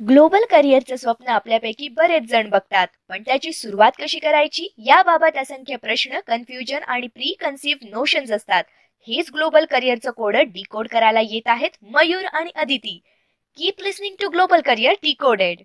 Global करिअरचं स्वप्न आपल्यापैकी बरेच जण बघतात. पण त्याची सुरुवात कशी करायची? याबाबत असंख्य प्रश्न कन्फ्युजन आणि प्री कन्सिव्ह नोशन्स असतात. हेच ग्लोबल करिअरचं कोड डिकोड करायला येत आहेत मयूर आणि Aditi. Keep listening to global career decoded